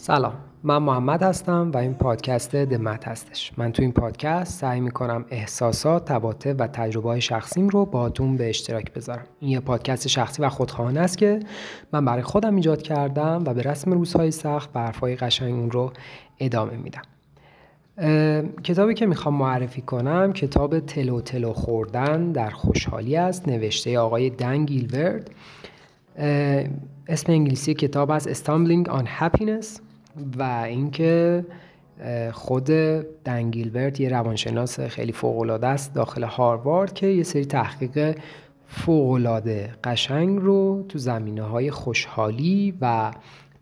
سلام. من محمد هستم و این پادکست دمت هستش. من تو این پادکست سعی می‌کنم احساسات، تباطه و تجربه های شخصیم رو باتون به اشتراک بذارم. این یه پادکست شخصی و خودخواهانه است که من برای خودم ایجاد کردم و به رسم روزهای سخت و حرفهای قشنگ اون رو ادامه میدم. کتابی که می‌خوام معرفی کنم کتاب تلو تلو خوردن در خوشحالی است. نوشته آقای دن گیلورد. اسم انگلیسی کتاب از Stumbling on Happiness. و اینکه خود دنگیلبرت یه روانشناس خیلی فوقالعاده است داخل هاروارد که یه سری تحقیق فوقالعاده قشنگ رو تو زمینه های خوشحالی و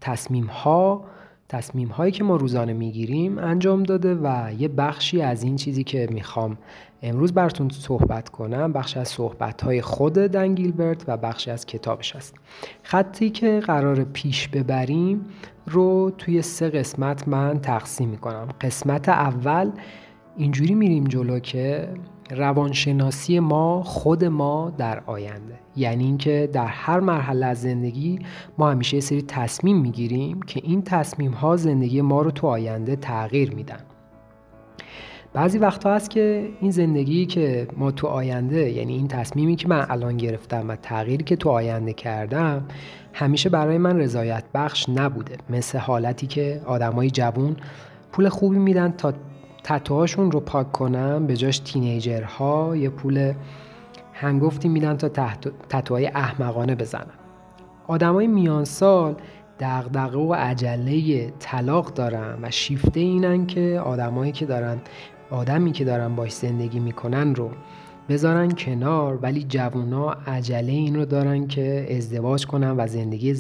تصمیم ها تصمیم هایی که ما روزانه می‌گیریم انجام داده و یه بخشی از این چیزی که می‌خوام امروز براتون صحبت کنم. بخش از صحبت های خود دنگیلبرت و بخشی از کتابش است خطی که قرار پیش ببریم رو توی سه قسمت من تقسیم می‌کنم. قسمت اول اینجوری میریم جلو که روانشناسی ما خود ما در آینده. یعنی اینکه در هر مرحله از زندگی ما همیشه یه سری تصمیم می‌گیریم که این تصمیم ها زندگی ما رو تو آینده تغییر میدن. بعضی وقتا هست که این زندگی که ما تو آینده یعنی این تصمیمی که من الان گرفتم و تغییری که تو آینده کردم همیشه برای من رضایت بخش نبوده. مثل حالتی که آدمای جوون پول خوبی میدن تا تتوهاشون رو پاک کنم به جاش تینیجرها یه پول هنگفتی میدن تا تتوهای احمقانه بزنن. آدمای میان سال دغدغه و عجله طلاق دارن و شیفته اینن که آدمایی که دارن آدمی که دارن باش زندگی می‌کنن رو بذارن کنار ولی جوونا عجله این رو دارن که ازدواج کنن و زندگی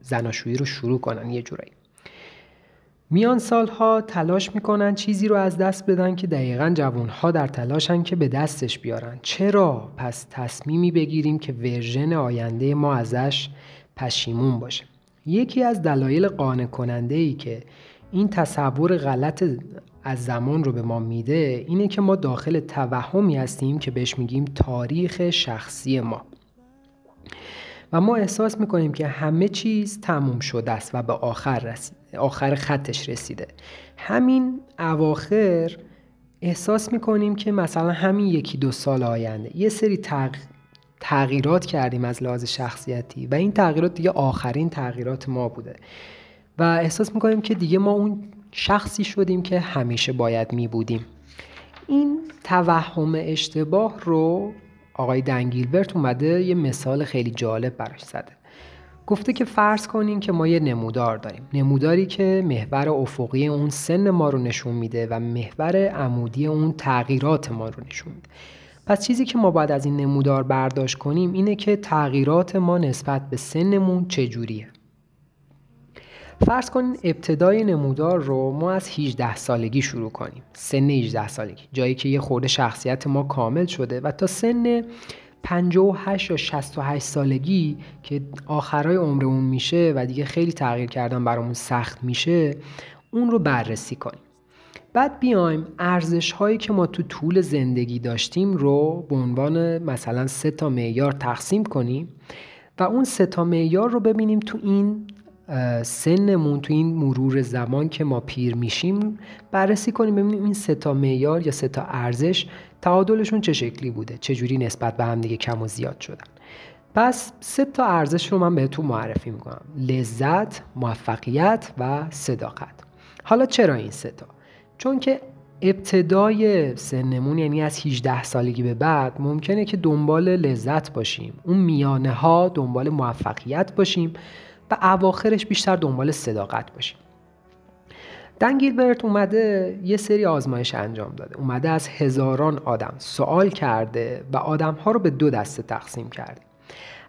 زناشویی رو شروع کنن یه جورایی. میان سالها تلاش می‌کنن چیزی رو از دست بدن که دقیقا جوانها در تلاشن که به دستش بیارن. چرا؟ پس تصمیمی بگیریم که ورژن آینده ما ازش پشیمون باشه. یکی از دلایل قانع کننده ای که این تصور غلط از زمان رو به ما میده اینه که ما داخل توهمی هستیم که بهش میگیم تاریخ شخصی ما. و ما احساس می‌کنیم که همه چیز تموم شده است و به آخر رسید آخر خطش رسیده. همین اواخر احساس می‌کنیم که مثلا همین یکی دو سال آینده یه سری تغییرات کردیم از لحاظ شخصیتی و این تغییرات دیگه آخرین تغییرات ما بوده. و احساس می‌کنیم که دیگه ما اون شخصی شدیم که همیشه باید می بودیم. این توهم اشتباه رو آقای دنگیلبرت اومده یه مثال خیلی جالب براش زده. گفته که فرض کنین که ما یه نمودار داریم. نموداری که محور افقی اون سن ما رو نشون میده و محور عمودی اون تغییرات ما رو نشون میده. پس چیزی که ما باید از این نمودار برداشت کنیم اینه که تغییرات ما نسبت به سنمون چجوریه؟ فرض کنین ابتدای نمودار رو ما از 18 سالگی شروع کنیم. سن 18 سالگی جایی که یه خورده شخصیت ما کامل شده و تا سن 58 یا 68 سالگی که آخرای عمرمون میشه و دیگه خیلی تغییر کردن برامون سخت میشه اون رو بررسی کنیم. بعد بیایم ارزش هایی که ما تو طول زندگی داشتیم رو به عنوان مثلا سه تا معیار تقسیم کنیم و اون سه تا معیار رو ببینیم تو این سنمون تو این مرور زمان که ما پیر میشیم بررسی کنیم ببینیم این سه تا معیار یا سه تا ارزش تعادلشون چه شکلی بوده چه جوری نسبت به هم دیگه کم و زیاد شدن. پس سه تا ارزش رو من بهتون معرفی می‌کنم. لذت، موفقیت و صداقت. حالا چرا این سه تا؟ چون که ابتدای سنمون یعنی از 18 سالگی به بعد ممکنه که دنبال لذت باشیم. اون میانه ها دنبال موفقیت باشیم. و اواخرش بیشتر دنبال صداقت باشیم. دن گیلبرت اومده یه سری آزمایش انجام داده. اومده از هزاران آدم سوال کرده و آدم ها رو به دو دسته تقسیم کرده.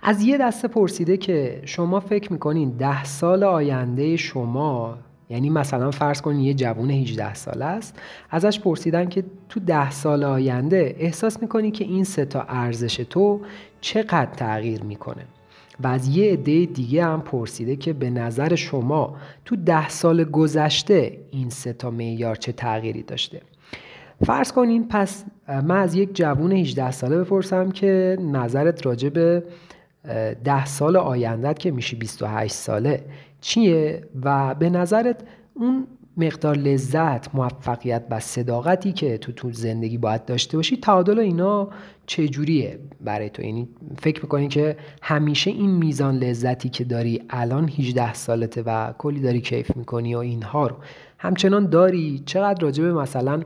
از یه دسته پرسیده که شما فکر می‌کنین ده سال آینده شما یعنی مثلا فرض کنین یه جوون 18 ساله است ازش پرسیدن که تو ده سال آینده احساس می‌کنی که این سه تا ارزش تو چقدر تغییر می‌کنه؟ و از یه عده دیگه هم پرسیده که به نظر شما تو ده سال گذشته این سه تا معیار چه تغییری داشته؟ فرض کنین پس من از یک جوون 18 ساله بپرسم که نظرت راجع به ده سال آیندت که میشی 28 ساله چیه؟ و به نظرت اون مقدار لذت موفقیت و صداقتی که تو تو زندگی باید داشته باشی. تعادل اینا چجوریه برای تو؟ یعنی فکر می‌کنی که همیشه این میزان لذتی که داری الان 18 سالته و کلی داری کیف می‌کنی و اینها رو همچنان داری چقدر راجع به مثلا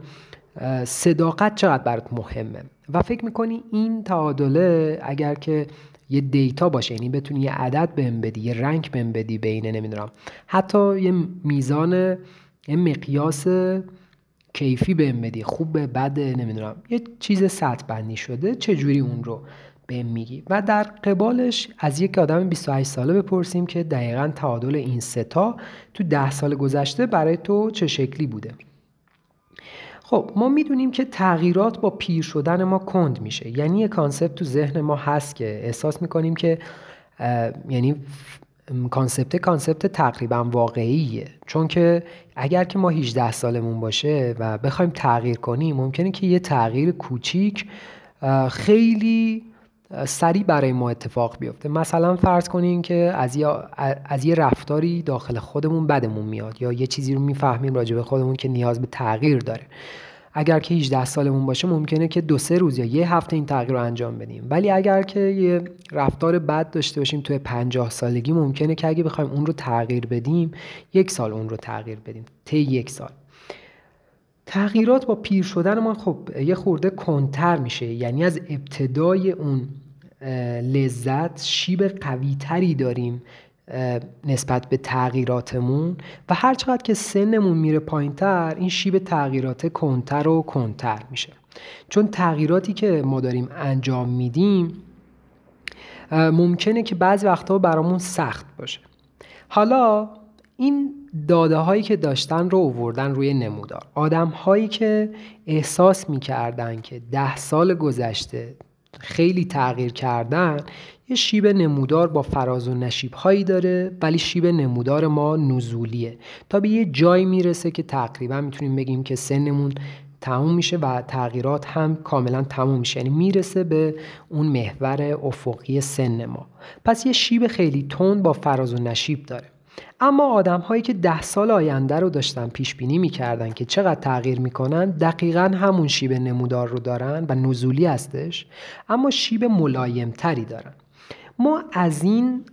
صداقت چقدر برات مهمه؟ و فکر می‌کنی این تعادله اگر که یه دیتا باشه یعنی بتونی یه عدد بهم بدی یه رنگ بهم بدی بین نمی‌دونم حتی یه میزان یه مقیاس کیفی بهم بدی. خوب بد نمی‌دونم. یه چیز سطح بندی شده چجوری اون رو بهم میگی؟ و در قبالش از یک آدم 28 ساله بپرسیم که دقیقا تعادل این ستا تو ده سال گذشته برای تو چه شکلی بوده. خب ما می‌دونیم که تغییرات با پیر شدن ما کند میشه. یعنی یه concept تو ذهن ما هست که احساس می‌کنیم که یعنی concept concept تقریبا واقعیه. چون که اگر که ما 18 سالمون باشه و بخوایم تغییر کنیم ممکنه که یه تغییر کوچیک خیلی سریع برای ما اتفاق بیفته. مثلا فرض کنیم که از یه, از یه رفتاری داخل خودمون بدمون میاد یا یه چیزی رو می‌فهمیم راجع به خودمون که نیاز به تغییر داره. اگر که 18 سالمون باشه ممکنه که دو سه روز یا یه هفته این تغییر رو انجام بدیم. ولی اگر که یه رفتار بد داشته باشیم توی 50 سالگی ممکنه که اگه بخوایم اون رو تغییر بدیم یک سال اون رو تغییر بدیم. طی یک سال. تغییرات با پیر شدن ما خب یه خورده کنتر میشه. یعنی از ابتدای اون لذت شیب قوی تری داریم. نسبت به تغییراتمون و هر چقدر که سنمون میره پایینتر این شیب تغییرات کنتر و کنتر میشه. چون تغییراتی که ما داریم انجام میدیم ممکنه که بعضی وقتها برامون سخت باشه. حالا این داده هایی که داشتن رو اووردن روی نمودار. آدم هایی که احساس می‌کردن که ده سال گذشته خیلی تغییر کردن یه شیب نمودار با فراز و نشیب هایی داره ولی شیب نمودار ما نزولیه. تا به یه جایی می‌رسه که تقریبا می‌تونیم بگیم که سنمون تموم میشه و تغییرات هم کاملا تموم میشه. یعنی می‌رسه به اون محور افقی سن ما. پس یه شیب خیلی تند با فراز و نشیب داره. اما آدم هایی که ده سال آینده رو داشتن پیش بینی می‌کردن که چقدر تغییر می‌کنن دقیقا همون شیب نمودار رو دارن و نزولی هستش اما شیب ملایم تری دارن. ما از این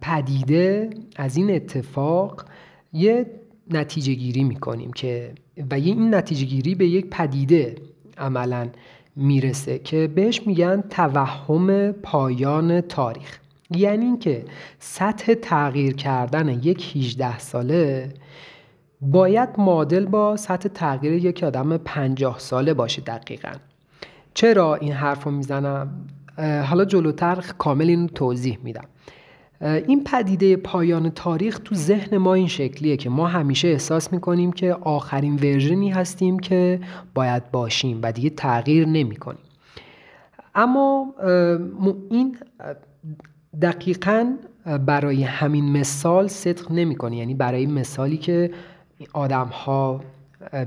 پدیده از این اتفاق یه نتیجه گیری می‌کنیم که و این نتیجه گیری به یک پدیده عملا می‌رسه که بهش میگن توهم پایان تاریخ. یعنی اینکه سطح تغییر کردن یک 18 ساله باید معادل با سطح تغییر یک آدم 50 ساله باشه دقیقا. چرا این حرف رو می‌زنم؟ حالا جلوتر کامل این توضیح میدم. این پدیده پایان تاریخ تو ذهن ما این شکلیه که ما همیشه احساس می‌کنیم که آخرین ورژنی هستیم که باید باشیم و دیگه تغییر نمی کنیم. اما این دقیقا برای همین مثال صدق نمی‌کنه. یعنی برای مثالی که آدم ها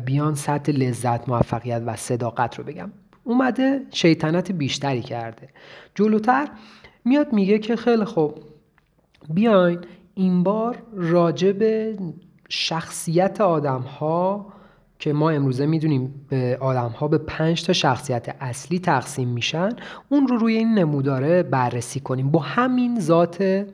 بیان سطح لذت موفقیت و صداقت رو بگم. اومده شیطنت بیشتری کرده. جلوتر میاد میگه که خیلی خوب. بیاین این بار راجع به شخصیت آدم ها که ما امروزه می‌دونیم به آدم ها به پنج تا شخصیت اصلی تقسیم میشن اون رو روی این نموداره بررسی کنیم. با همین ذات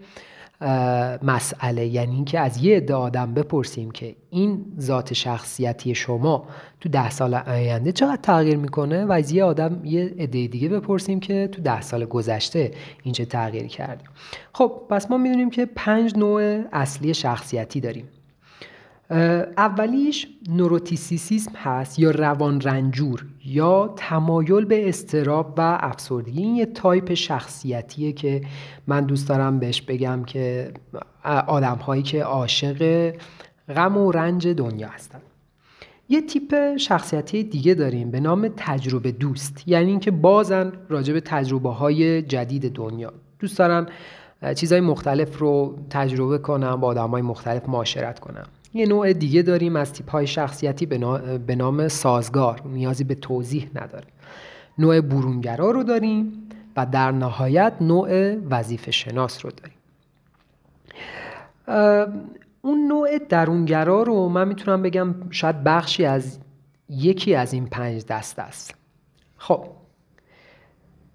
مسئله. یعنی اینکه از یه عده آدم بپرسیم که این ذات شخصیتی شما تو ده سال آینده چقدر تغییر می‌کنه و از یه آدم یه عده دیگه بپرسیم که تو ده سال گذشته این چه تغییر کرده. خب پس ما می‌دونیم که پنج نوع اصلی شخصیتی داریم. اولیش neuroticism هست یا روان رنجور یا تمایل به اضطراب و افسردگی. این یه تایپ شخصیتیه که من دوست دارم بهش بگم که آدم هایی که عاشق غم و رنج دنیا هستن. یه تیپ شخصیتی دیگه داریم به نام تجربه دوست. یعنی اینکه بازن راجع به تجربه های جدید دنیا. دوست دارن چیزهای مختلف رو تجربه کنم با آدم های مختلف معاشرت کنم. یه نوع دیگه داریم از تیپ های شخصیتی به نام سازگار نیازی به توضیح نداره نوع برونگرا رو داریم و در نهایت نوع وظیفه شناس رو داریم. اون نوع درونگرا رو من می‌تونم بگم شاید بخشی از یکی از این پنج دست است. خب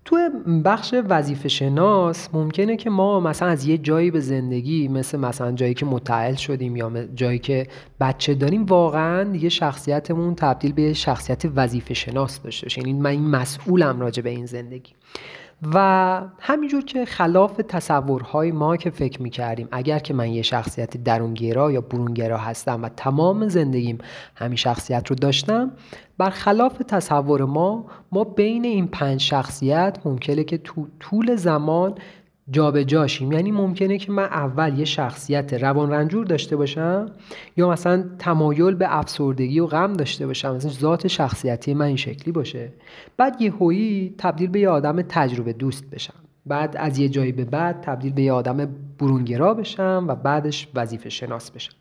تو بخش وظیفه شناس ممکنه که ما مثلا از یه جایی به زندگی مثل مثلا جایی که متعهل شدیم یا جایی که بچه داریم واقعا دیگه شخصیتمون تبدیل به شخصیت وظیفه شناس داشته باشه. یعنی من این مسئولم راجع به این زندگی. و همینجور که خلاف تصورهای ما که فکر می‌کردیم اگر که من یه شخصیت درونگرا یا برونگرا هستم و تمام زندگیم همین شخصیت رو داشتم برخلاف تصور ما ما بین این پنج شخصیت ممکنه که تو طول زمان جابجاشیم یعنی ممکنه که من اول یه شخصیت روان رنجور داشته باشم یا مثلا تمایل به افسردگی و غم داشته باشم. مثلا ذات شخصیتی من این شکلی باشه. بعد یه هویی تبدیل به یه آدم تجربه دوست بشم. بعد از یه جایی به بعد تبدیل به یه آدم برونگرا بشم و بعدش وظیفه شناس بشم.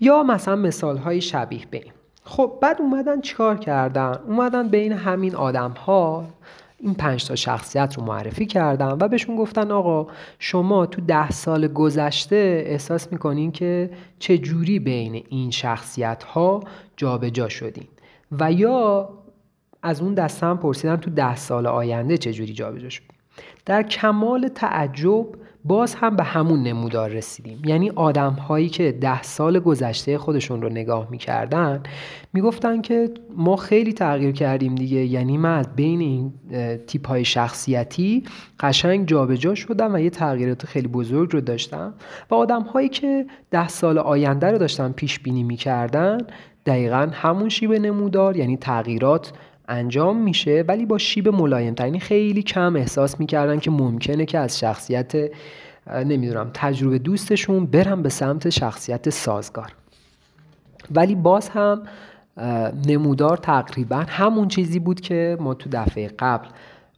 یا مثلا مثال های شبیه به خب بعد اومدن چیکار کردن؟ اومدن بین همین آدم ها این پنج تا شخصیت رو معرفی کردم و بهشون گفتن آقا شما تو ده سال گذشته احساس می‌کنین که چه جوری بین این شخصیت ها جابجا شدین؟ و یا از اون دسته هم پرسیدن تو ده سال آینده چه جوری جابجا شدین؟ در کمال تعجب باز هم به همون نمودار رسیدیم. یعنی آدم هایی که ده سال گذشته خودشون رو نگاه می‌کردن می‌گفتن که ما خیلی تغییر کردیم دیگه. یعنی من از بین این تیپ های شخصیتی قشنگ جابجا شدم و یه تغییرات خیلی بزرگ رو داشتم و آدم هایی که ده سال آینده رو داشتن پیش بینی می‌کردن دقیقا همون شیب نمودار یعنی تغییرات انجام میشه ولی با شیب ملایم یعنی خیلی کم احساس می‌کردن که ممکنه که از شخصیت نمی‌دونم تجربه دوستشون برم به سمت شخصیت سازگار. ولی باز هم نمودار تقریبا همون چیزی بود که ما تو دفعه قبل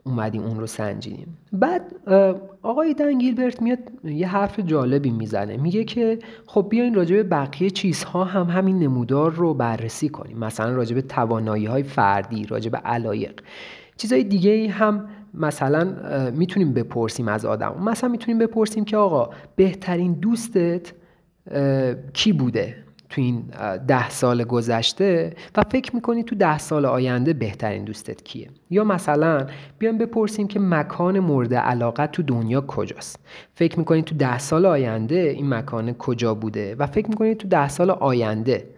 اومدیم اون رو سنجیدیم. بعد آقای دنگیلبرت میاد یه حرف جالبی می‌زنه. میگه که خب بیاین راجع به بقیه چیزها هم همین نمودار رو بررسی کنیم. مثلا راجع به توانایی های فردی راجع به علایق. چیزهای دیگه هم مثلا می‌تونیم بپرسیم از آدم. مثلا می‌تونیم بپرسیم که آقا بهترین دوستت کی بوده؟ تو این ده سال گذشته و فکر می‌کنی تو ده سال آینده بهترین دوستت کیه؟ یا مثلا بیایم بپرسیم که مکان مورد علاقت تو دنیا کجاست؟ فکر می‌کنی تو ده سال آینده این مکان کجا بوده؟ و فکر می‌کنی تو ده سال آینده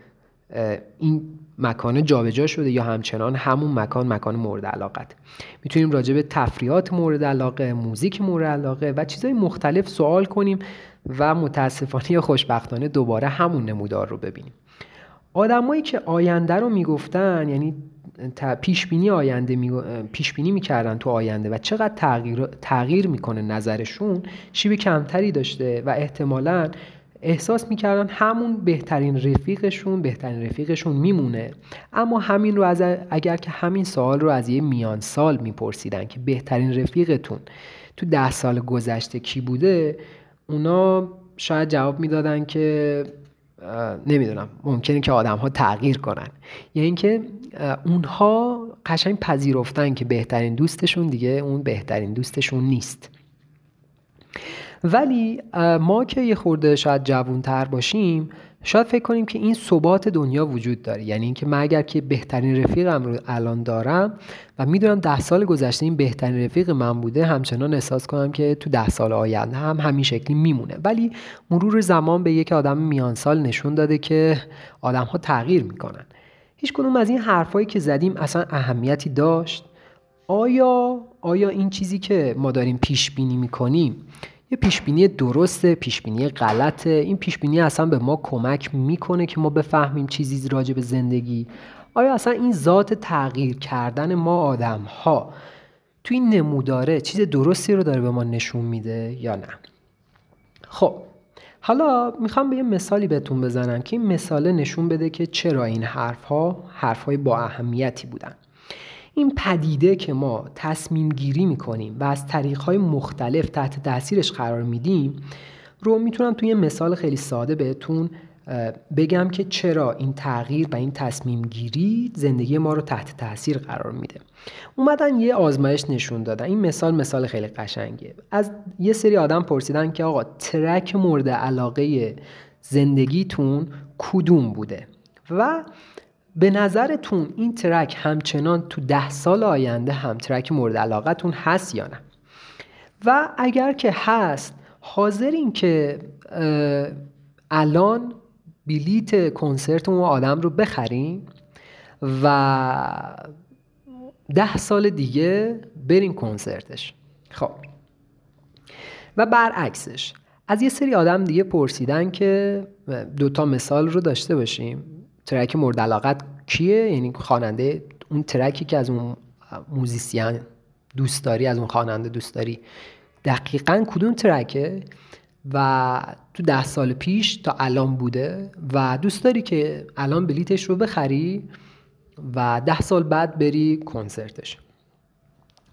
این مکان جابجا شده یا همچنان همون مکان مکان مورد علاقت؟ می‌تونیم راجع به تفریحات مورد علاقه موزیک مورد علاقه و چیزهای مختلف سوال کنیم. و متاسفانه خوشبختانه دوباره همون نمودار رو ببینیم. آدمایی که آینده رو می‌گفتن یعنی پیش بینی آینده می... پیش بینی می‌کردن تو آینده و چقدر تغییر تغییر می‌کنه نظرشون شیب کمتری داشته و احتمالا احساس می‌کردن همون بهترین رفیقشون بهترین رفیقشون میمونه. اما همین رو از اگر که همین سوال رو از یه میان سال میپرسیدن که بهترین رفیقتون تو ده سال گذشته کی بوده اونا شاید جواب می‌دادن که نمی‌دونم ممکنه که آدم ها تغییر کنن. یعنی اینکه اونها قشنگ پذیرفتن که بهترین دوستشون دیگه اون بهترین دوستشون نیست. ولی ما که یه خورده شاید جوونتر باشیم شاید فکر کنیم که این ثبات دنیا وجود داره. یعنی اینکه من اگر که بهترین رفیقم رو الان دارم و می‌دونم ده سال گذشته این بهترین رفیق من بوده همچنان احساس کنم که تو ده سال آینده هم همین شکلی میمونه. ولی مرور زمان به یک آدم میان سال نشون داده که آدم ها تغییر می‌کنن. هیچ کنون از این حرفایی که زدیم اصلا اهمیتی داشت؟ آیا آیا این چیزی که ما داریم پیش بینی می‌کنیم یه پیشبینی درسته پیشبینی غلطه. این پیشبینی اصلا به ما کمک می‌کنه که ما بفهمیم چیزی راجع به زندگی. آیا اصلا این ذات تغییر کردن ما آدم ها تو این نموداره چیز درستی رو داره به ما نشون میده یا نه؟ خب حالا می‌خوام به یه مثالی بهتون بزنم که این مثاله نشون بده که چرا این حرف ها حرف های با اهمیتی بودن. این پدیده که ما تصمیم گیری می‌کنیم و از طریق های مختلف تحت تاثیرش قرار میدیم رو می‌تونم توی یه مثال خیلی ساده بهتون بگم که چرا این تغییر و این تصمیم گیری زندگی ما رو تحت تاثیر قرار میده. اومدن یه آزمایش نشون دادن. این مثال مثال خیلی قشنگه از یه سری آدم پرسیدن که آقا ترک مورد علاقه زندگیتون کدوم بوده؟ و به نظرتون این ترک همچنان تو ده سال آینده هم ترک مورد علاقتون هست یا نه؟ و اگر که هست حاضرین که الان بلیت کنسرت اون آدم رو بخرین و ده سال دیگه بریم کنسرتش. خب. و برعکسش از یه سری آدم دیگه پرسیدن که دوتا مثال رو داشته باشیم. ترک مورد علاقت کیه؟ یعنی خواننده اون ترکی که از اون موزیسین دوست داری از اون خواننده دوست داری دقیقا کدوم ترکه؟ و تو ده سال پیش تا الان بوده و دوست داری که الان بلیتش رو بخری و ده سال بعد بری کنسرتش.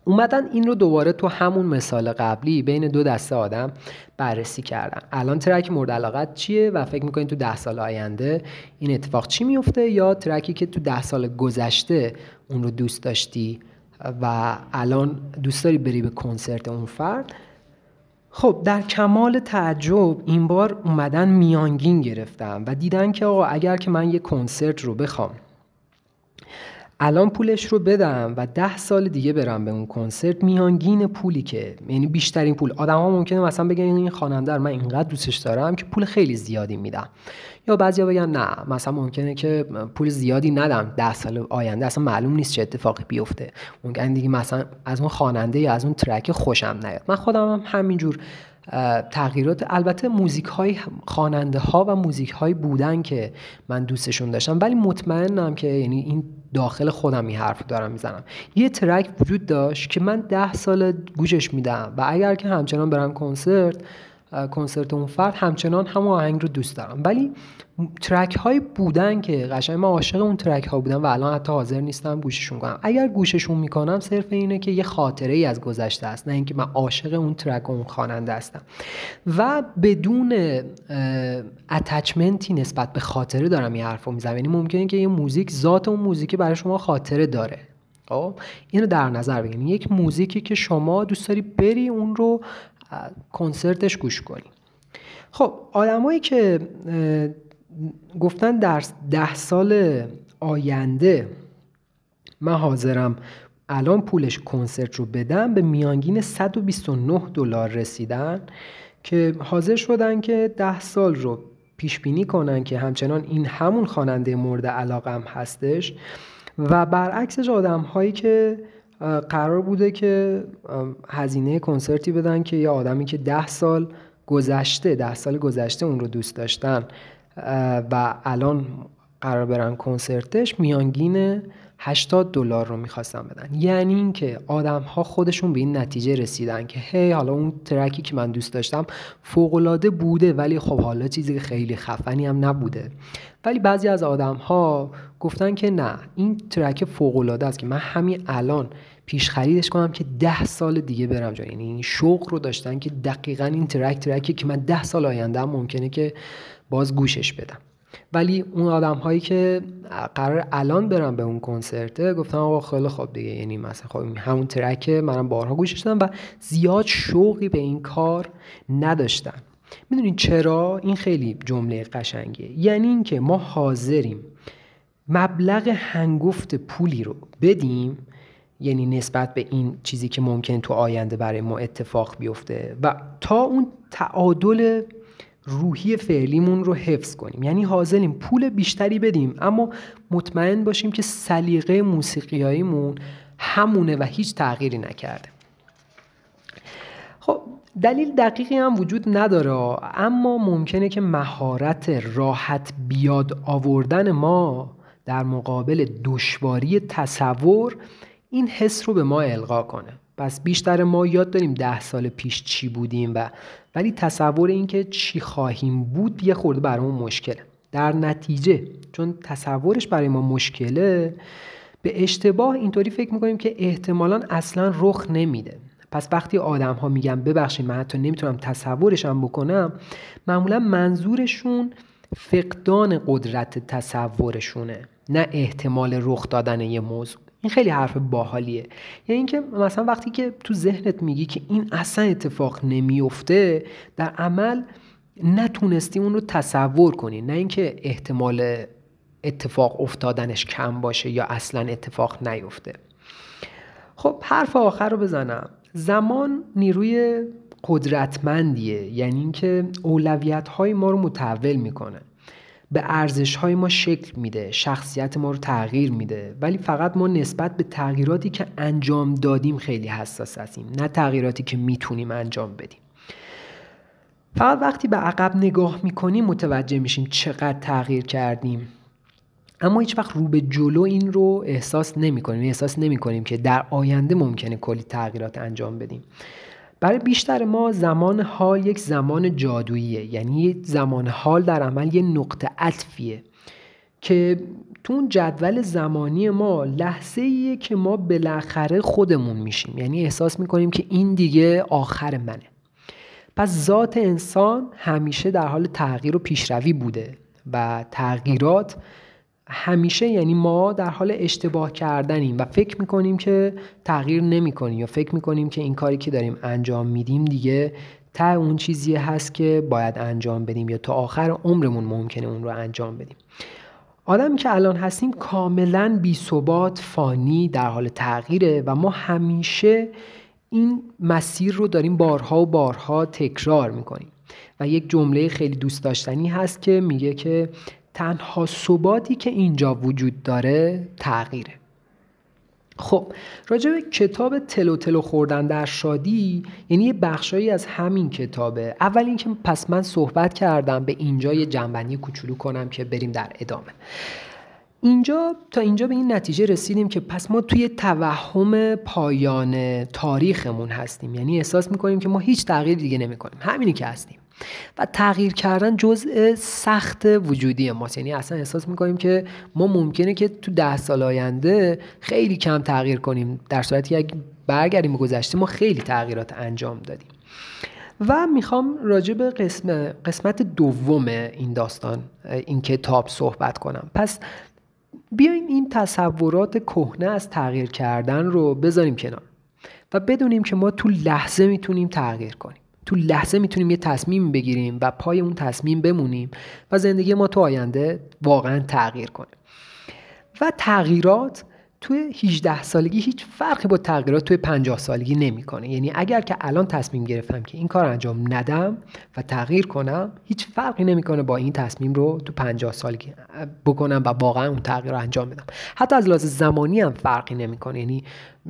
اومدن این رو دوباره تو همون مثال قبلی بین دو دسته آدم بررسی کردن. الان ترک مورد علاقت چیه و فکر می‌کنین تو ده سال آینده این اتفاق چی میفته یا ترکی که تو ده سال گذشته اون رو دوست داشتی و الان دوست داری بری به کنسرت اون فرد؟ خب در کمال تعجب این بار اومدن میانگین گرفتم و دیدن که آقا اگر که من یه کنسرت رو بخوام الان پولش رو بدم و ده سال دیگه برم به اون کنسرت. میانگین پولی که یعنی بیشترین پول. آدم ها ممکنه مثلا بگن این خواننده من اینقدر دوستش دارم که پول خیلی زیادی میدم. یا بعضیا بگن نه مثلا ممکنه که پول زیادی ندم. ده سال آینده اصلا معلوم نیست چه اتفاقی بیفته. ممکن دیگه مثلا از اون خواننده یا از اون ترک خوشم نیاد. من خودم هم همینجور تغییرات. البته موزیک های خواننده ها و موزیک های بودن که من دوستشون داشتم. ولی مطمئنم که یعنی این داخل خودم این حرف دارم می‌زنم. یه ترک وجود داشت که من ده سال گوشش میدم و اگر که همچنان برم کنسرت کنسرت اون فرد همچنان همون آهنگ رو دوست دارم. ولی ترک های بودن که قشنگ من عاشق اون ترک ها بودم و الان حتی حاضر نیستم گوششون کنم. اگر گوششون می‌کنم صرف اینه که یه خاطره ای از گذشته است نه اینکه من عاشق اون ترک و اون خواننده هستم. و بدون اتچمنتی نسبت به خاطره دارم این حرفو می‌زنم. یعنی ممکنه که یه موزیک ذات اون موزیک برای شما خاطره داره. خب؟ اینو در نظر بگیرید یک موزیکی که شما دوست داری بری اون رو کنسرتش گوش کنی. خب آدمایی که گفتن در ده سال آینده من حاضرم الان پولش کنسرت رو بدم به میانگین 129 دلار رسیدن که حاضر شدن که ده سال رو پیش بینی کنن که همچنان این همون خواننده مورد علاقم هستش و برعکسش آدم هایی که قرار بوده که هزینه کنسرتی بدن که یه آدمی که ده سال گذشته ده سال گذشته اون رو دوست داشتن و الان قرار برن کنسرتش میانگین 80 دلار رو می‌خواستن بدن. یعنی اینکه آدم ها خودشون به این نتیجه رسیدن که هی حالا اون ترکی که من دوست داشتم فوق بوده ولی خب حالا چیزی خیلی خفنی هم نبوده. ولی بعضی از آدم ها گفتن که نه این ترک فوق است که من همین الان پیش خریدش کنم که ده سال دیگه برم جا. یعنی این شوق رو داشتن که دقیقا این ترک ترکی که من ده سال آینده هم ممکنه که باز گوشش بدم. ولی اون آدم هایی که قرار الان برم به اون کنسرته گفتم آقا خیلی خوب دیگه. یعنی مثلا خب همون ترک منم بارها گوشش دادم و زیاد شوقی به این کار نداشتن می‌دونین چرا؟ این خیلی جمله قشنگه یعنی اینکه ما حاضریم مبلغ هنگفت پولی رو بدیم یعنی نسبت به این چیزی که ممکن تو آینده برای ما اتفاق بیفته. و تا اون تعادل روحی فعلیمون رو حفظ کنیم. یعنی حاضریم پول بیشتری بدیم اما مطمئن باشیم که سلیقه موسیقیاییمون همونه و هیچ تغییری نکرده. خب دلیل دقیقی هم وجود نداره اما ممکنه که مهارت راحت بیاد آوردن ما در مقابل دشواری تصور این حس رو به ما القا کنه. پس بیشتر ما یاد داریم ده سال پیش چی بودیم و ولی تصور اینکه چی خواهیم بود یه خورده برامون مشکله. در نتیجه چون تصورش برای ما مشکله به اشتباه اینطوری فکر می‌کنیم که احتمالا اصلا رخ نمیده. پس وقتی آدم ها میگن ببخشید من حتی نمی‌تونم تصورشم بکنم معمولا منظورشون فقدان قدرت تصورشونه نه احتمال رخ دادن یه موضوع. این خیلی حرف باحالیه. یعنی اینکه مثلا وقتی که تو ذهنت میگی که این اصلا اتفاق نمیفته در عمل نتونستی اون رو تصور کنی. نه اینکه احتمال اتفاق افتادنش کم باشه یا اصلا اتفاق نیفته. خب حرف آخر رو بزنم. زمان نیروی قدرتمندیه. یعنی اینکه اولویت های ما رو متحول می‌کنه. به ارزش های ما شکل میده شخصیت ما رو تغییر میده. ولی فقط ما نسبت به تغییراتی که انجام دادیم خیلی حساس هستیم نه تغییراتی که می‌تونیم انجام بدیم. فقط وقتی به عقب نگاه می‌کنیم متوجه میشیم چقدر تغییر کردیم. اما هیچ وقت رو به جلو این رو احساس نمی کنیم احساس نمی کنیم که در آینده ممکنه کلی تغییرات انجام بدیم. برای بیشتر ما زمان حال یک زمان جادوییه. یعنی زمان حال در عمل یه نقطه عطفیه که تو اون جدول زمانی ما لحظه ایه که ما بالاخره خودمون میشیم. یعنی احساس می‌کنیم که این دیگه آخر منه. پس ذات انسان همیشه در حال تغییر و پیشروی بوده و تغییرات همیشه یعنی ما در حال اشتباه کردنیم و فکر می‌کنیم که تغییر نمی‌کنیم یا فکر می‌کنیم که این کاری که داریم انجام میدیم دیگه تا اون چیزی هست که باید انجام بدیم یا تا آخر عمرمون ممکنه اون رو انجام بدیم. آدمی که الان هستیم کاملا بی ثبات فانی در حال تغییره و ما همیشه این مسیر رو داریم بارها و بارها تکرار می‌کنیم. و یک جمله خیلی دوست داشتنی هست که میگه که تنها ثباتی که اینجا وجود داره تغییره. خب راجع به کتاب تلو تلو خوردن در شادی یعنی یه بخشایی از همین کتابه. اول اینکه پس من صحبت کردم به اینجا یه جنبندی کوچولو کنم که بریم در ادامه. اینجا تا اینجا به این نتیجه رسیدیم که پس ما توی توهم پایان تاریخمون هستیم. یعنی احساس می‌کنیم که ما هیچ تغییر دیگه نمی‌کنیم. همینی که هستیم. و تغییر کردن جزء سخت وجودی ماست. یعنی اصلا احساس می‌کنیم که ما ممکنه که تو ده سال آینده خیلی کم تغییر کنیم. در صورتی اگه برگردیم به گذشته ما خیلی تغییرات انجام دادیم. و می‌خوام راجع به قسم قسمت دوم این داستان این کتاب صحبت کنم. پس بیاین این تصورات کهنه از تغییر کردن رو بذاریم کنار و بدونیم که ما تو لحظه می‌تونیم تغییر کنیم. تو لحظه می‌تونیم یه تصمیم بگیریم و پای اون تصمیم بمونیم و زندگی ما تو آینده واقعا تغییر کنه. و تغییرات توی 18 سالگی هیچ فرقی با تغییرات توی 50 سالگی نمی‌کنه. یعنی اگر که الان تصمیم گرفتم که این کار انجام ندم و تغییر کنم هیچ فرقی نمی‌کنه با این تصمیم رو تو 50 سالگی بکنم و واقعا اون تغییر رو انجام بدم. حتی از لحاظ زمانی هم فرقی نمی‌کنه. یعنی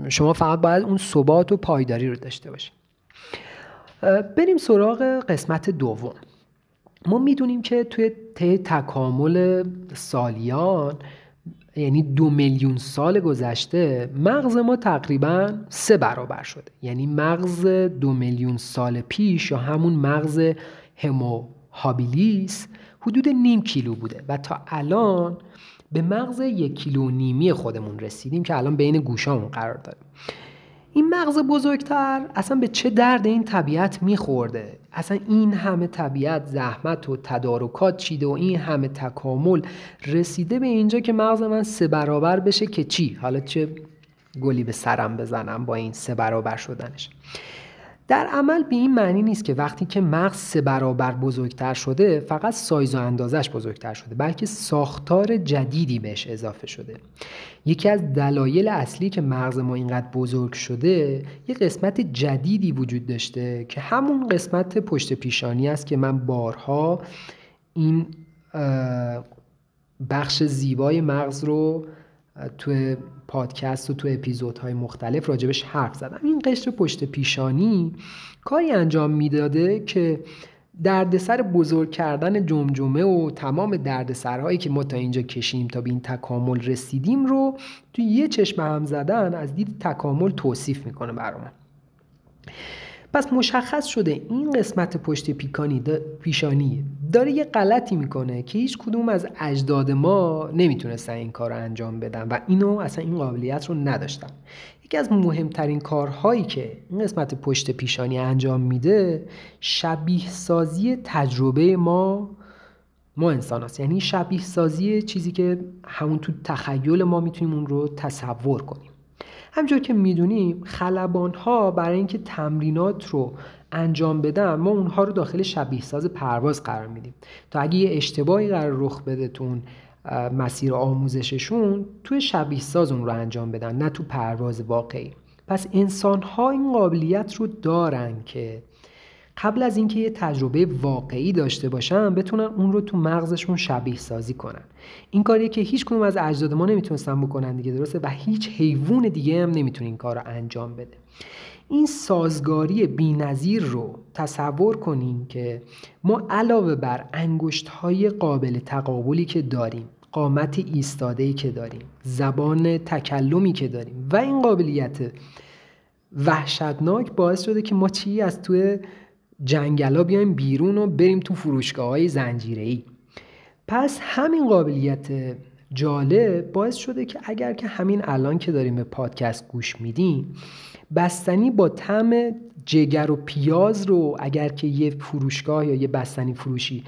شما فقط باید اون ثبات و پایداری رو داشته باشید بریم سراغ قسمت دوم. ما می‌دونیم که توی طی تکامل سالیان یعنی دو میلیون سال گذشته مغز ما تقریبا سه برابر شده. یعنی مغز دو میلیون سال پیش یا همون مغز همو هابیلیس حدود نیم کیلو بوده و تا الان به مغز یک کیلو نیمی خودمون رسیدیم که الان بین گوشامون قرار داریم. این مغز بزرگتر اصلا به چه درد این طبیعت میخورده؟ اصلا این همه طبیعت زحمت و تدارکات چیده و این همه تکامل رسیده به اینجا که مغز من سه برابر بشه که چی؟ حالا چه گلی به سرم بزنم با این سه برابر شدنش؟ در عمل به این معنی نیست که وقتی که مغز سه برابر بزرگتر شده فقط سایز و اندازش بزرگتر شده بلکه ساختار جدیدی بهش اضافه شده. یکی از دلایل اصلی که مغز ما اینقدر بزرگ شده یه قسمت جدیدی وجود داشته که همون قسمت پشت پیشانی است که من بارها این بخش زیبای مغز رو تو پادکست و تو اپیزودهای مختلف راجبش حرف زدم. این قشر پشت پیشانی کاری انجام می‌داده که دردسر بزرگ کردن جمجمه و تمام دردسرهایی که ما تا اینجا کشیم تا به این تکامل رسیدیم رو تو یه چشم هم زدن از دید تکامل توصیف می‌کنه برامون. پس مشخص شده این قسمت پشت پیکانی پیشانی داره یه غلطی می‌کنه که هیچ کدوم از اجداد ما نمی‌تونستن این کار رو انجام بدن و اینو اصلا این قابلیت رو نداشتن یکی از مهمترین کارهایی که این قسمت پشت پیشانی انجام میده شبیه سازی تجربه ما ما انسان هست. یعنی شبیه سازی چیزی که همون تو تخیل ما می‌تونیم اون رو تصور کنیم همجور که می‌دونیم خلبان ها برای اینکه تمرینات رو انجام بدن ما اونها رو داخل شبیه ساز پرواز قرار میدیم. تا اگه یه اشتباهی قرار رخ بده تون مسیر آموزششون توی شبیه ساز اون رو انجام بدن نه تو پرواز واقعی. پس انسان ها این قابلیت رو دارن که قبل از اینکه یه تجربه واقعی داشته باشن بتونن اون رو تو مغزشون شبیه سازی کنن. این کاریه که هیچ کنون از اجداد ما نمی‌تونستن بکنن دیگه درسته؟ و هیچ حیوان دیگه هم نمی‌تونه این کار رو انجام بده. این سازگاری بینظیر رو تصور کنین که ما علاوه بر انگشت های قابل تقابلی که داریم قامت ایستاده که داریم زبان تکلمی که داریم و این قابلیت وحشتناک باعث شده که ما چی از توی جنگلا بیایم بیرون و بریم تو فروشگاه های زنجیره ای پس همین قابلیت جالب باعث شده که اگر که همین الان که داریم به پادکست گوش میدیم بستنی با طعم جگر و پیاز رو اگر که یه فروشگاه یا یه بستنی فروشی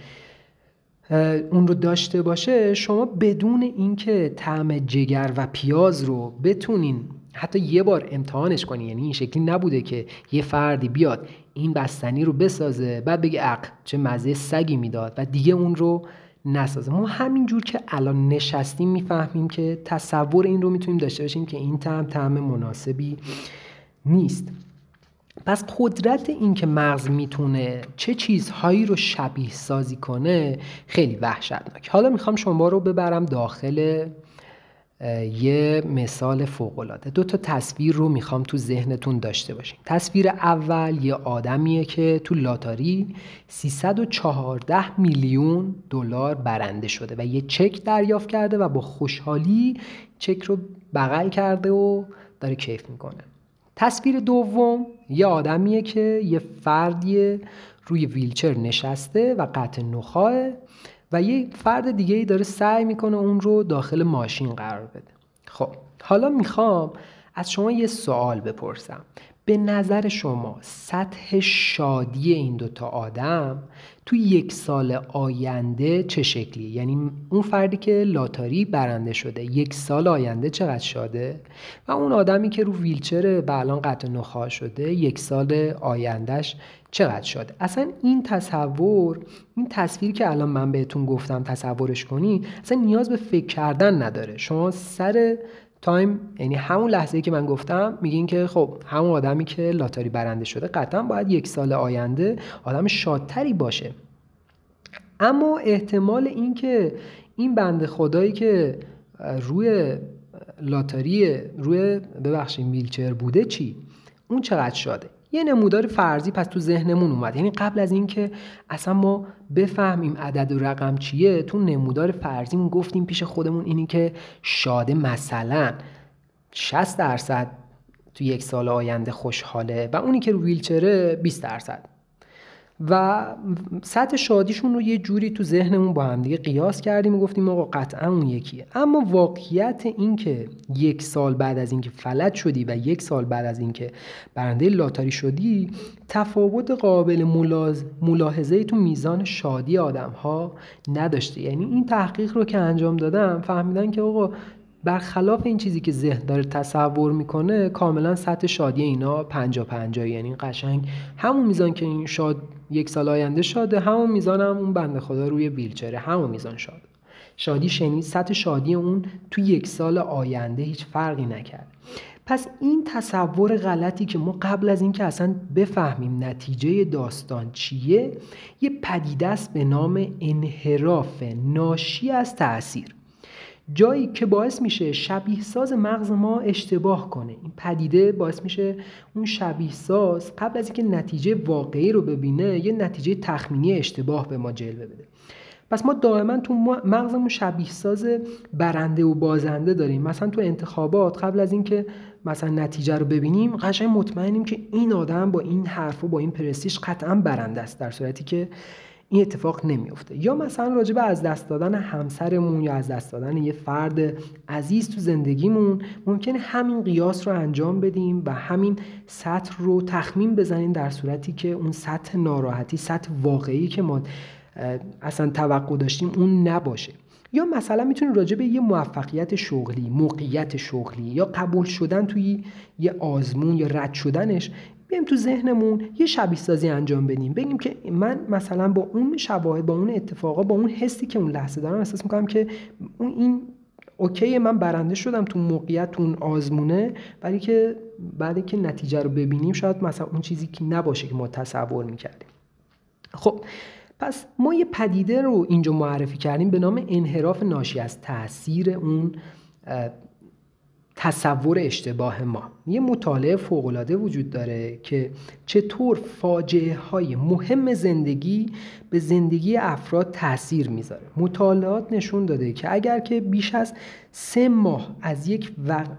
اون رو داشته باشه شما بدون اینکه طعم جگر و پیاز رو بتونین حتی یه بار امتحانش کنی یعنی این شکلی نبوده که یه فردی بیاد این بستنی رو بسازه بعد بگه اق چه مزه سگی می‌داد و دیگه اون رو نسازه. ما همینجور که الان نشستیم می‌فهمیم که تصور این رو می‌تونیم داشته باشیم که این طعم طعم مناسبی نیست. پس قدرت این که مغز می‌تونه چه چیزهایی رو شبیه سازی کنه خیلی وحشتناک. حالا می‌خوام شما رو ببرم داخل یه مثال فوقالعاده. دو تا تصویر رو می‌خوام تو ذهنتون داشته باشین. تصویر اول یه آدمیه که تو لاتاری 314 میلیون دلار برنده شده و یه چک دریافت کرده و با خوشحالی چک رو بغل کرده و داره کیف می‌کنه. تصویر دوم یه آدمیه که یه فردی روی ویلچر نشسته و قطع نخواه و یه فرد دیگه ای داره سعی می‌کنه اون رو داخل ماشین قرار بده. خب حالا می‌خوام از شما یه سوال بپرسم. به نظر شما سطح شادی این دوتا آدم تو یک سال آینده چه شکلی؟ یعنی اون فردی که لاتاری برنده شده یک سال آینده چقدر شاده؟ و اون آدمی که رو ویلچره و الان قطع نخاع شده یک سال آیندهش چقدر شاده؟ اصلا این تصور این تصویری که الان من بهتون گفتم تصورش کنی اصلا نیاز به فکر کردن نداره شما سر time یعنی همون لحظه که من گفتم میگین که خب همون آدمی که لاتاری برنده شده قطعا باید یک سال آینده آدم شادتری باشه. اما احتمال اینکه این بنده خدایی که روی لاتاری روی ببخشید ویلچر بوده چی؟ اون چقدر شاده؟ یه نمودار فرضی پس تو ذهنمون اومد. یعنی قبل از اینکه اصلا ما بفهمیم عدد و رقم چیه تو نمودار فرضیمون گفتیم پیش خودمون اینی که شاده مثلا 60 درصد تو یک سال آینده خوشحاله و اونی که رو ویلچره 20 درصد. و سطح شادیشون رو یه جوری تو ذهنمون با هم دیگه قیاس کردیم و گفتیم آقا قطعا اون یکیه. اما واقعیت این که یک سال بعد از اینکه فلج شدی و یک سال بعد از اینکه برنده لاتاری شدی تفاوت قابل ملاحظه تو میزان شادی آدم ها نداشته یعنی این تحقیق رو که انجام دادم فهمیدن که آقا برخلاف این چیزی که ذهن داره تصور می‌کنه کاملا سطح شادی اینا پنجا پنجا یعنی قشنگ همون میزان که این شاد یک سال آینده شاده همون میزان هم اون بنده خدا روی بیلچره همون میزان شاد. شادی شنید سطح شادی اون تو یک سال آینده هیچ فرقی نکرد. پس این تصور غلطی که ما قبل از اینکه اصلا بفهمیم نتیجه داستان چیه یه پدیده است به نام انحراف ناشی از تاثیر جایی که باعث میشه شبیه ساز مغز ما اشتباه کنه. این پدیده باعث میشه اون شبیه ساز قبل از اینکه نتیجه واقعی رو ببینه یه نتیجه تخمینی اشتباه به ما جلوه بده. پس ما دائما تو مغزمون شبیه ساز برنده و بازنده داریم. مثلا تو انتخابات قبل از اینکه مثلا نتیجه رو ببینیم قشنگ مطمئنیم که این آدم با این حرف و با این پرستیش قطعا برنده است در صورتی که این اتفاق نمیفته یا مثلا راجع به از دست دادن همسرمون یا از دست دادن یه فرد عزیز تو زندگیمون ممکنه همین قیاس رو انجام بدیم و همین سطح رو تخمین بزنیم در صورتی که اون سطح ناراحتی سطح واقعی که ما اصلا توقع داشتیم اون نباشه. یا مثلا می‌تونیم راجع به یه موفقیت شغلی موقعیت شغلی یا قبول شدن توی یه آزمون یا رد شدنش بیایم تو ذهنمون یه شبیه سازی انجام بدیم. بگیم که من مثلا با اون شواهد با اون اتفاقا با اون حسی که اون لحظه دارم احساس می‌کنم که اون این اوکی من برنده شدم تو موقعیت اون آزمونه ولی که بعد که نتیجه رو ببینیم شاید مثلا اون چیزی که نباشه که ما تصور می‌کردیم. خب پس ما یه پدیده رو اینجا معرفی کردیم به نام انحراف ناشی از تاثیر اون تصور اشتباه ما. یه مطالعه فوقالعاده وجود داره که چطور فاجعه های مهم زندگی به زندگی افراد تاثیر می‌ذاره. مطالعات نشون داده که اگر که بیش از سه ماه از یک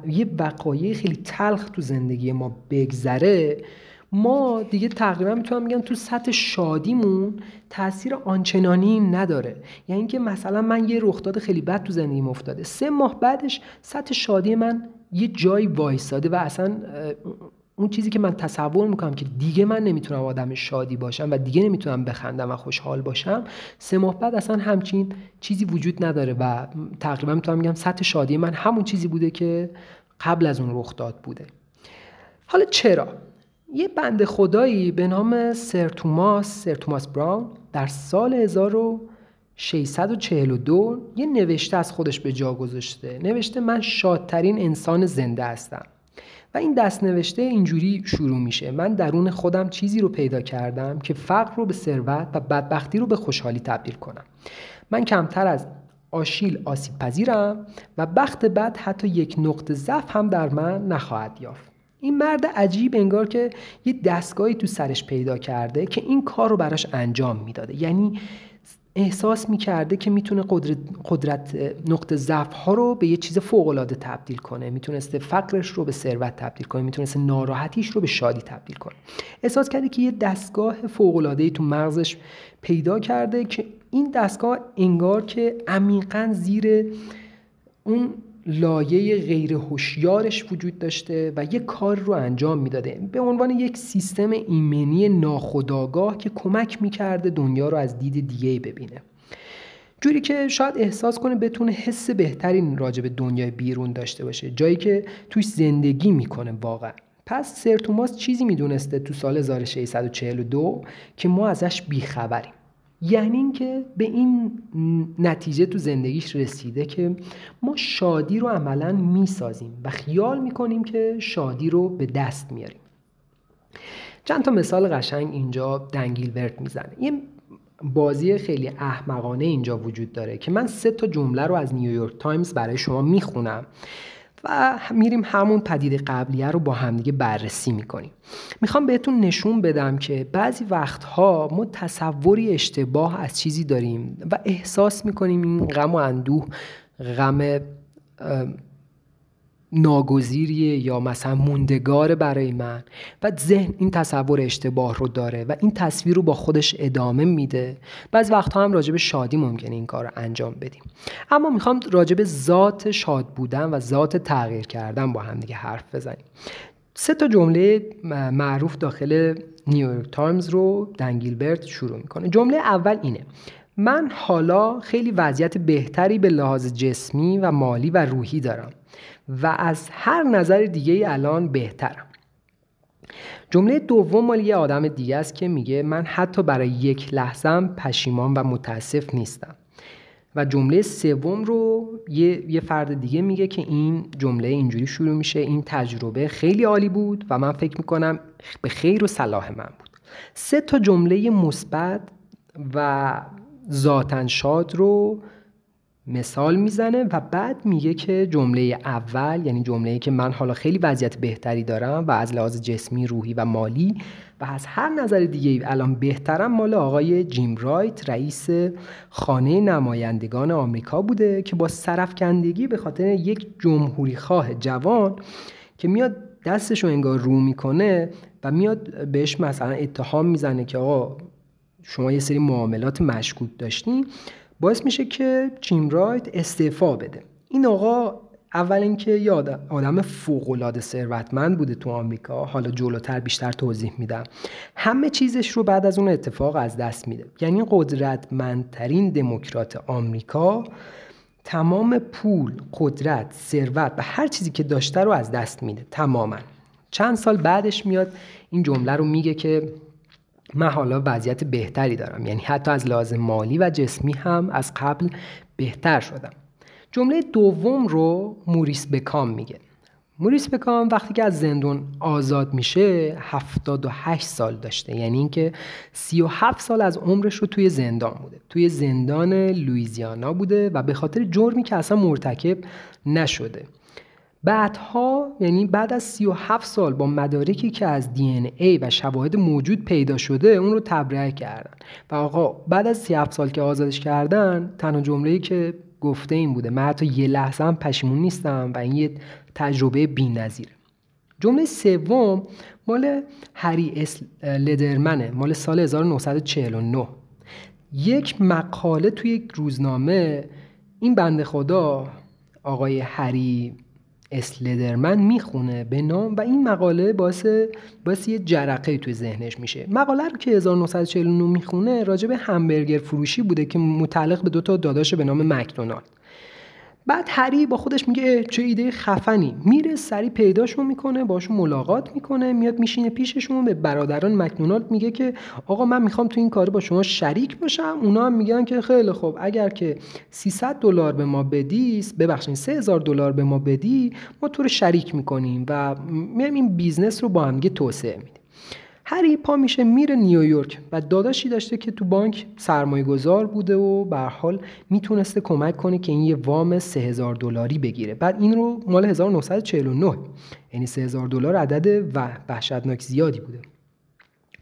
یه وقایع خیلی تلخ تو زندگی ما بگذره ما دیگه تقریبا می‌تونم بگم تو سطح شادیمون تاثیر آنچنانی نداره. یعنی اینکه مثلا من یه رخداد خیلی بد تو زندگیم افتاده. سه ماه بعدش سطح شادی من یه جایی وایساده و اصلا اون چیزی که من تصور می‌کنم که دیگه من نمی‌تونم آدم شادی باشم و دیگه نمی‌تونم بخندم و خوشحال باشم سه ماه بعد اصلا همچین چیزی وجود نداره و تقریبا می‌تونم بگم سطح شادی من همون چیزی بوده که قبل از اون رخ داد بوده. حالا چرا؟ یه بند خدایی به نام سر توماس سر توماس براون در سال 1642 یه نوشته از خودش به جا گذاشته. نوشته من شادترین انسان زنده هستم. و این دست نوشته اینجوری شروع میشه. من درون خودم چیزی رو پیدا کردم که فقر رو به ثروت و بدبختی رو به خوشحالی تبدیل کنم. من کمتر از آشیل آسیب پذیرم و بخت بد حتی یک نقطه ضعف هم در من نخواهد یافت. این مرد عجیب انگار که یه دستگاهی تو سرش پیدا کرده که این کار رو براش انجام می‌داده. یعنی احساس می‌کرده که می‌تونه قدرت, قدرت نقطه ضعف ها رو به یه چیز فوق العاده تبدیل کنه. می‌تونسته فقرش رو به ثروت تبدیل کنه. می‌تونسته ناراحتیش رو به شادی تبدیل کنه. احساس کرده که یه دستگاه فوق تو مغزش پیدا کرده که این دستگاه انگار که عمیقا زیر اون لایه غیر هوشیارش وجود داشته و یک کار رو انجام می‌داده. به عنوان یک سیستم ایمنی ناخودآگاه که کمک می‌کرده دنیا رو از دید دیگه ببینه. جوری که شاید احساس کنه بتونه حس بهترین راجع به دنیای بیرون داشته باشه. جایی که توش زندگی می‌کنه واقعا. پس سر توماس چیزی می‌دونسته تو سال 1642 که ما ازش بیخبریم. یعنی اینکه به این نتیجه تو زندگیش رسیده که ما شادی رو عملا می‌سازیم و خیال می‌کنیم که شادی رو به دست میاریم. چند تا مثال قشنگ اینجا ورد می‌زنه. یه بازی خیلی احمقانه اینجا وجود داره که من سه تا جمله رو از نیویورک تایمز برای شما می‌خونم. و میریم همون پدیده قبلیه رو با همدیگه بررسی می‌کنیم. می‌خوام بهتون نشون بدم که بعضی وقتها ما تصوری اشتباه از چیزی داریم و احساس می‌کنیم این غم و اندوه غم ناگزیریه یا مثلا موندگار برای من. و ذهن این تصور اشتباه رو داره و این تصویر رو با خودش ادامه میده. بعض وقتها هم راجب شادی ممکنه این کار رو انجام بدیم. اما می‌خوام راجب ذات شاد بودن و ذات تغییر کردن با هم دیگه حرف بزنیم. سه تا جمله معروف داخل نیویورک تایمز رو دن گیلبرت شروع می‌کنه. جمله اول اینه. من حالا خیلی وضعیت بهتری به لحاظ جسمی و مالی و روحی دارم و از هر نظر دیگه الان بهترم. جمله دوم مال یه آدم دیگه است که میگه من حتی برای یک لحظم پشیمان و متاسف نیستم. و جمله سوم رو یه،, یه فرد دیگه میگه که این جمله اینجوری شروع میشه این تجربه خیلی عالی بود و من فکر می‌کنم به خیر و صلاح من بود. سه تا جمله مثبت و ذاتن شاد رو مثال می‌زنه و بعد میگه که جمله اول یعنی جمله که من حالا خیلی وضعیت بهتری دارم و از لحاظ جسمی روحی و مالی و از هر نظر دیگه الان بهترم مال آقای جیم رایت رئیس خانه نمایندگان آمریکا بوده که با سرفکندگی به خاطر یک جمهوری خواه جوان که میاد دستش رو انگار رو می‌کنه و میاد بهش مثلا اتهام می‌زنه که آقا شما یه سری معاملات مشکوک داشتین باعث میشه که جیم رایت استعفا بده. این آقا اول اینکه یه آدم فوق ثروتمند بوده تو آمریکا حالا جلوتر بیشتر توضیح میدم. همه چیزش رو بعد از اون اتفاق از دست میده. یعنی قدرتمندترین دموکرات آمریکا تمام پول قدرت ثروت و هر چیزی که داشته رو از دست میده تماما. چند سال بعدش میاد این جمله رو میگه که من حالا وضعیت بهتری دارم. یعنی حتی از لازم مالی و جسمی هم از قبل بهتر شدم. جمله دوم رو موریس بکام میگه. موریس بکام وقتی که از زندون آزاد میشه 78 سال داشته. یعنی اینکه 37 سال از عمرش رو توی زندان بوده. توی زندان لویزیانا بوده و به خاطر جرمی که اصلا مرتکب نشده. بعدها یعنی بعد از 37 سال با مدارکی که از ای و شواهد موجود پیدا شده اون رو تبرئه کردن. و آقا بعد از 37 سال که آزادش کردن تنها جمله‌ای که گفته این بوده من حتی یه لحظه هم پشیمون نیستم و این یه تجربه بی‌نظیره. جمله سوم مال هری اس لدرمنه مال سال 1949 یک مقاله توی یک روزنامه این بنده خدا آقای هری اسلدرمن می‌خونه به نام و این مقاله باعث باعث یه جرقه توی ذهنش میشه. مقاله رو که 1949 می‌خونه راجع به همبرگر فروشی بوده که متعلق به دو تا داداش به نام مکدونالد. بعد هری با خودش میگه چه ایده خفنی. میره سری پیداشون می‌کنه باشون ملاقات می‌کنه میاد میشینه پیششون به برادران مکدونالد میگه که آقا من می‌خوام تو این کار با شما شریک باشم. اونا هم میگن که خیلی خوب اگر که 300 دلار به ما بدی ببخشید 3000 دلار به ما بدی ما تو رو شریک می‌کنیم و میایم این business رو با هم توسعه میدیم. هری پا میشه میره نیویورک و داداشی داشته که تو بانک سرمایه گذار بوده و به حال می‌تونسته کمک کنه که این یه وام 3000 دلاری بگیره. بعد این رو مال 1949 یعنی 3000 دلار عدد وحشتناک زیادی بوده.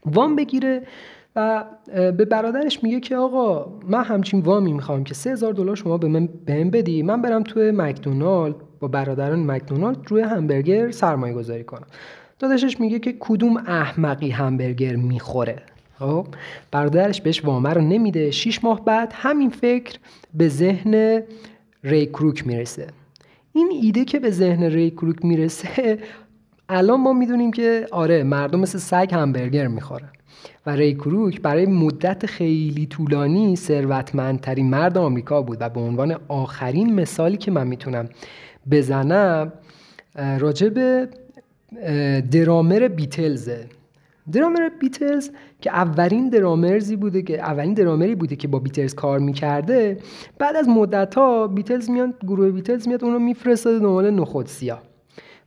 وام بگیره و به برادرش میگه که آقا من همچین وامی می‌خوام که 3000 دلار شما به من بهم بدی. من برم توی مکدونالد با برادران مکدونالد روی همبرگر سرمایه گذاری کنم. داداشش میگه که کدوم احمقی همبرگر می‌خوره. خب برادرش بهش وامه رو نمیده. شیش ماه بعد همین فکر به ذهن ری کروک می‌رسه. این ایده که به ذهن ری کروک می‌رسه الان ما می‌دونیم که آره مردم مثل سگ همبرگر می‌خورن. و ری کروک برای مدت خیلی طولانی ثروتمندترین مرد آمریکا بود و به عنوان آخرین مثالی که من می‌تونم بزنم راجع به درامر بیتلزه درامر بیتلز که اولین درامرزی بوده که اولین درامری بوده که با بیتلز کار می‌کرده بعد از مدت ها بیتلز میاد گروه بیتلز میاد اون رو میفرسته دنبال نخود سیاه.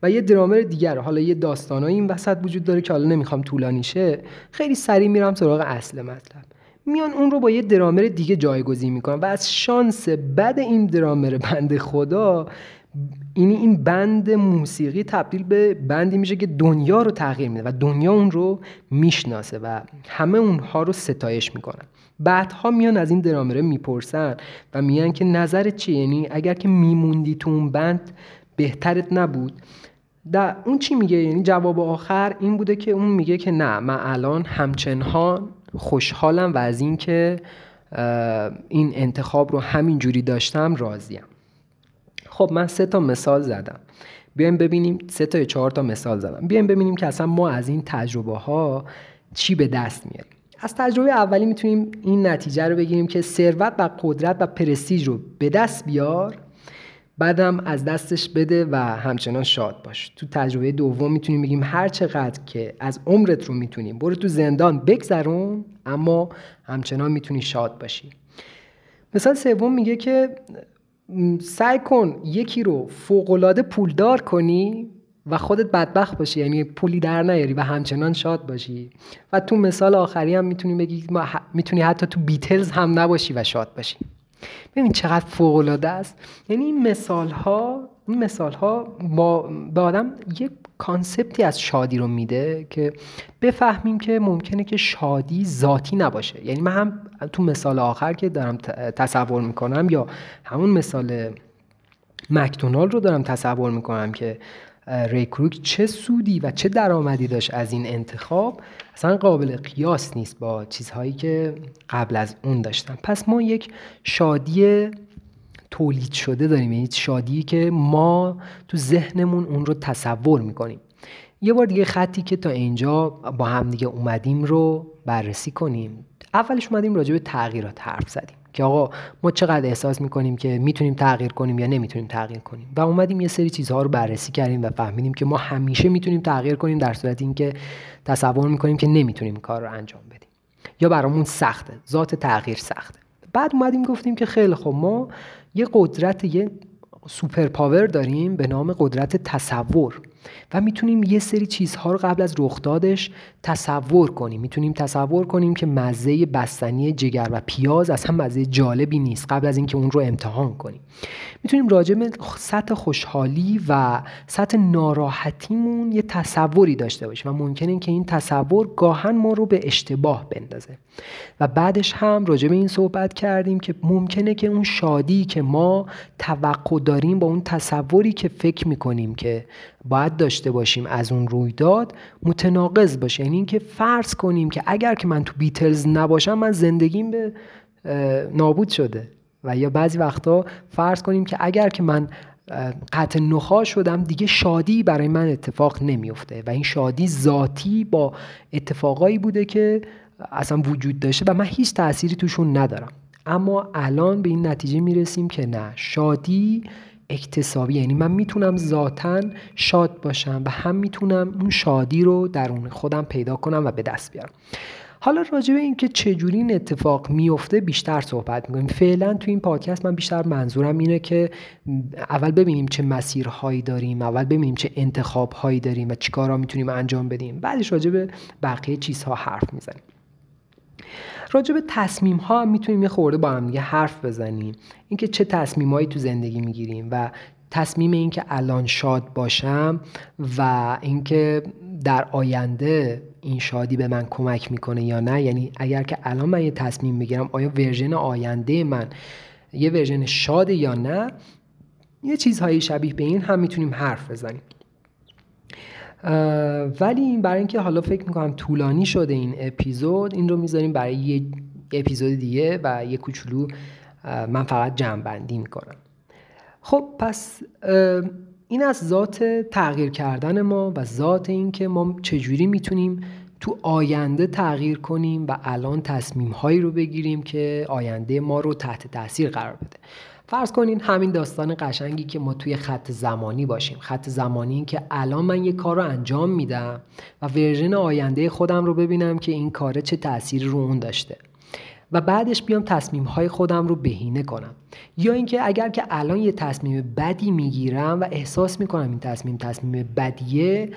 و یه درامر دیگر حالا یه داستانایی این وسط وجود داره که حالا نمی‌خوام طولانی شه خیلی سریع میرم سراغ اصل مطلب. میان اون رو با یه درامر دیگه جایگزین می‌کنن و از شانس بد این درامر بند خدا این این بند موسیقی تبدیل به بندی میشه که دنیا رو تغییر میده و دنیا اون رو می‌شناسه و همه اونها رو ستایش می‌کنن. بعدها میان از این درامره می‌پرسن و میگن که نظرت چیه؟ یعنی اگر که میموندی تو اون بند بهترت نبود. در اون چی میگه؟ یعنی جواب آخر این بوده که اون میگه که نه من الان همچنان خوشحالم و از اینکه این انتخاب رو همین جوری داشتم راضیم. خب من سه تا مثال زدم. بیایم ببینیم سه تا چهار تا مثال زدم. بیایم ببینیم که اصلا ما از این تجربه ها چی به دست میاریم. از تجربه اولی می‌تونیم این نتیجه رو بگیریم که ثروت و قدرت و پرستیج رو به دست بیار بعدم از دستش بده و همچنان شاد باش. تو تجربه دوم می‌تونیم بگیم هر چقدر که از عمرت رو می‌تونیم. برو تو زندان بگذرون اما همچنان می‌تونی شاد باشی. مثال سوم میگه که سعی کن یکی رو فوقالعاده پولدار کنی و خودت بدبخت باشی یعنی پولی در نیاری و همچنان شاد باشی. و تو مثال آخری هم می‌تونی بگی می‌تونی حتی تو بیتلز هم نباشی و شاد باشی. ببین چقدر فوق العاده است. یعنی این مثال ها این مثال ها با به آدم یک concept ی از شادی رو میده که بفهمیم که ممکنه که شادی ذاتی نباشه. یعنی من هم تو مثال آخر که دارم تصور می‌کنم یا همون مثال مکدونالد رو دارم تصور می‌کنم که ری کراک چه سودی و چه درآمدی داشت از این انتخاب. اصلا قابل قیاس نیست با چیزهایی که قبل از اون داشتم پس ما یک شادی تولید شده داریم. یعنی شادی که ما تو ذهنمون اون رو تصور می‌کنیم. یه بار دیگه خطی که تا اینجا با هم دیگه اومدیم رو بررسی کنیم. اولش اومدیم راجع به تغییرات حرف زدیم. که آقا ما چقدر احساس می‌کنیم که می‌تونیم تغییر کنیم یا نمی‌تونیم تغییر کنیم؟ و اومدیم یه سری چیزها رو بررسی کردیم و فهمیدیم که ما همیشه می‌تونیم تغییر کنیم در صورت اینکه تصور می‌کنیم که نمی‌تونیم کار رو انجام بدیم. یا برامون سخته. ذات تغییر سخته. بعد اومدیم گفتیم که خیلی خب ما یه قدرت یه سوپر پاور داریم به نام قدرت تصور. و می‌تونیم یه سری چیزها رو قبل از رخدادش تصور کنیم. می‌تونیم تصور کنیم که مزه بستنی جگر و پیاز اصلا مزه جالبی نیست قبل از اینکه اون رو امتحان کنیم. می‌تونیم راجع به سطح خوشحالی و سطح ناراحتیمون یه تصوری داشته باشیم و ممکنه که این تصور گاهن ما رو به اشتباه بندازه. و بعدش هم راجع به این صحبت کردیم که ممکنه که اون شادی که ما توقع داریم با اون تصوری که فکر می‌کنیم که باید داشته باشیم از اون رویداد متناقض باشه. یعنی اینکه فرض کنیم که اگر که من تو بیتلز نباشم من زندگیم به نابود شده. و یا بعضی وقتا فرض کنیم که اگر که من قطع نخوا شدم دیگه شادی برای من اتفاق نمیفته و این شادی ذاتی با اتفاقایی بوده که اصلا وجود داشته و من هیچ تأثیری توشون ندارم. اما الان به این نتیجه می‌رسیم که نه. شادی اکتسابی. یعنی من می‌تونم ذاتا شاد باشم و هم می‌تونم اون شادی رو درون خودم پیدا کنم و به دست بیارم. حالا راجع به اینکه چجوری این اتفاق میفته بیشتر صحبت می‌کنیم. فعلا تو این پادکست من بیشتر منظورم اینه که اول ببینیم چه مسیرهایی داریم اول ببینیم چه انتخابهایی داریم و چیکارا می‌تونیم انجام بدیم. بعدش راجع به بقیه چیزها حرف می‌زنیم. راجع به تصمیم ها می‌تونیم یه خورده با هم دیگه حرف بزنیم. اینکه چه تصمیمایی تو زندگی می‌گیریم و تصمیم اینکه الان شاد باشم و اینکه در آینده این شادی به من کمک می‌کنه یا نه. یعنی اگر که الان من یه تصمیم بگیرم آیا version آینده من یه version شاده یا نه یه چیزهایی شبیه به این هم می‌تونیم حرف بزنیم. ولی این برای اینکه حالا فکر می‌کنم طولانی شده این اپیزود این رو می‌ذاریم برای یه اپیزود دیگه و یه کوچولو من فقط جمع بندی می‌کنم. خب پس این از ذات تغییر کردن ما و ذات این که ما چجوری می‌تونیم تو آینده تغییر کنیم و الان تصمیم هایی رو بگیریم که آینده ما رو تحت تاثیر قرار بده. فرض کنین همین داستان قشنگی که ما توی خط زمانی باشیم. خط زمانی این که الان من یه کار رو انجام میدم و version آینده خودم رو ببینم که این کاره چه تأثیری رو اون داشته. و بعدش بیام تصمیم های خودم رو بهینه کنم. یا اینکه اگر که الان یه تصمیم بدی می‌گیرم و احساس می‌کنم این تصمیم تصمیم بدیه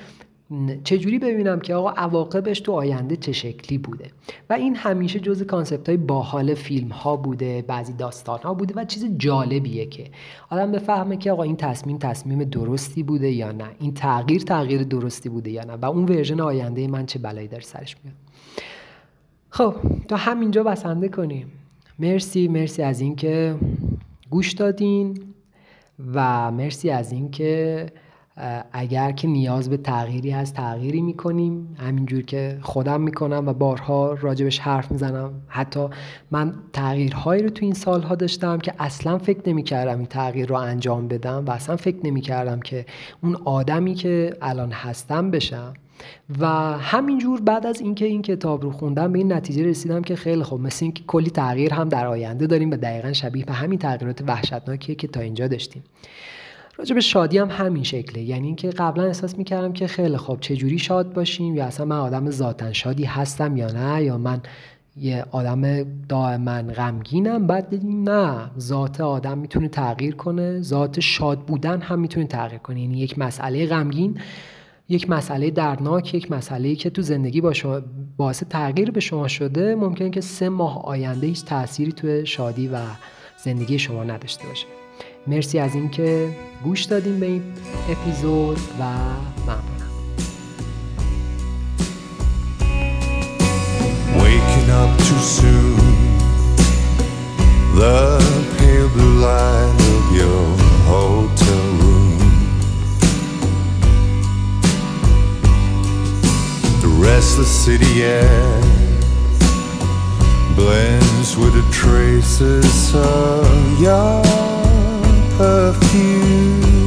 چجوری ببینم که آقا عواقبش تو آینده چه شکلی بوده؟ و این همیشه جز concept های باحال فیلم ها بوده بعضی داستان ها بوده و چیز جالبیه که آدم بفهمه که آقا این تصمیم تصمیم درستی بوده یا نه این تغییر تغییر درستی بوده یا نه و اون version آینده من چه بلایی در سرش میاد. خب تا همینجا بسنده کنیم. مرسی مرسی از اینکه گوش دادین و مرسی از اینکه اگر که نیاز به تغییری هست تغییری می‌کنیم. همینجور که خودم می‌کنم و بارها راجبش حرف می‌زنم. حتی من تغییرهایی رو تو این سالها داشتم که اصلا فکر نمی‌کردم این تغییر رو انجام بدم و اصلا فکر نمی‌کردم که اون آدمی که الان هستم بشم. و همینجور بعد از اینکه این کتاب رو خوندم به این نتیجه رسیدم که خیلی خوب مثل اینکه کلی تغییر هم در آینده داریم و دقیقا شبیه به همین تغییرات وحشتناکیه که تا اینجا داشتیم. راجع به شادی هم همین شکله. یعنی اینکه قبلا احساس می‌کردم که خیلی خوب چجوری شاد باشیم؟ یا اصلا من آدم ذاتا شادی هستم یا نه؟ یا من یه آدم دائما غمگینم؟ بعد دیدیم نه. ذات آدم می‌تونه تغییر کنه. ذات شاد بودن هم می‌تونه تغییر کنه. یعنی یک مسئله غمگین یک مسئله دردناک یک مسئله که تو زندگی با باعث تغییر به شما شده ممکنه که سه ماه آینده هیچ تأثیری تو شادی و زندگی شما نداشته باشه. مرسی از اینکه گوش دادیم به این اپیزود و ممنونم Waking up too soon The pale blue light of your hotel room The restless city air blends with the traces of your perfume.